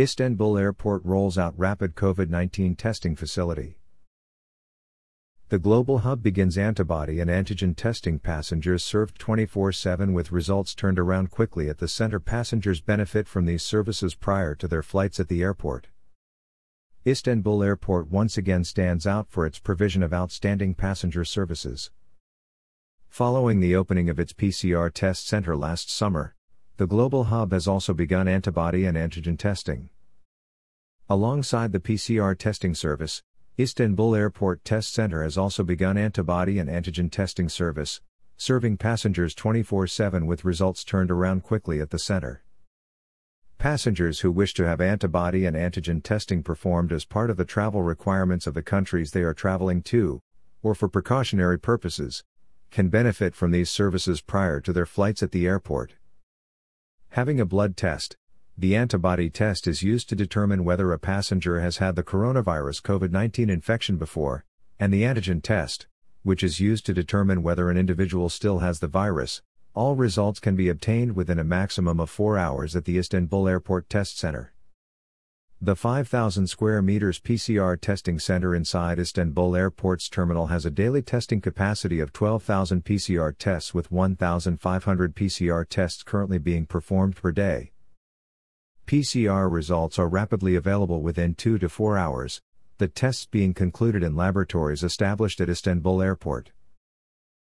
Istanbul Airport rolls out rapid COVID 19 testing facility. The Global Hub begins antibody and antigen testing passengers served 24 7 with results turned around quickly at the center. Passengers benefit from these services prior to their flights at the airport. Istanbul Airport once again stands out for its provision of outstanding passenger services. Following the opening of its PCR test center last summer, the Global Hub has also begun antibody and antigen testing. Alongside the PCR testing service, Istanbul Airport Test Center has also begun antibody and antigen testing service, serving passengers 24 7 with results turned around quickly at the center. Passengers who wish to have antibody and antigen testing performed as part of the travel requirements of the countries they are traveling to, or for precautionary purposes, can benefit from these services prior to their flights at the airport. Having a blood test, the antibody test is used to determine whether a passenger has had the coronavirus COVID 19 infection before, and the antigen test, which is used to determine whether an individual still has the virus. All results can be obtained within a maximum of four hours at the Istanbul Airport Test Center. The 5,000 square meters PCR testing center inside Istanbul Airport's terminal has a daily testing capacity of 12,000 PCR tests with 1,500 PCR tests currently being performed per day. PCR results are rapidly available within 2 to 4 hours, the tests being concluded in laboratories established at Istanbul Airport.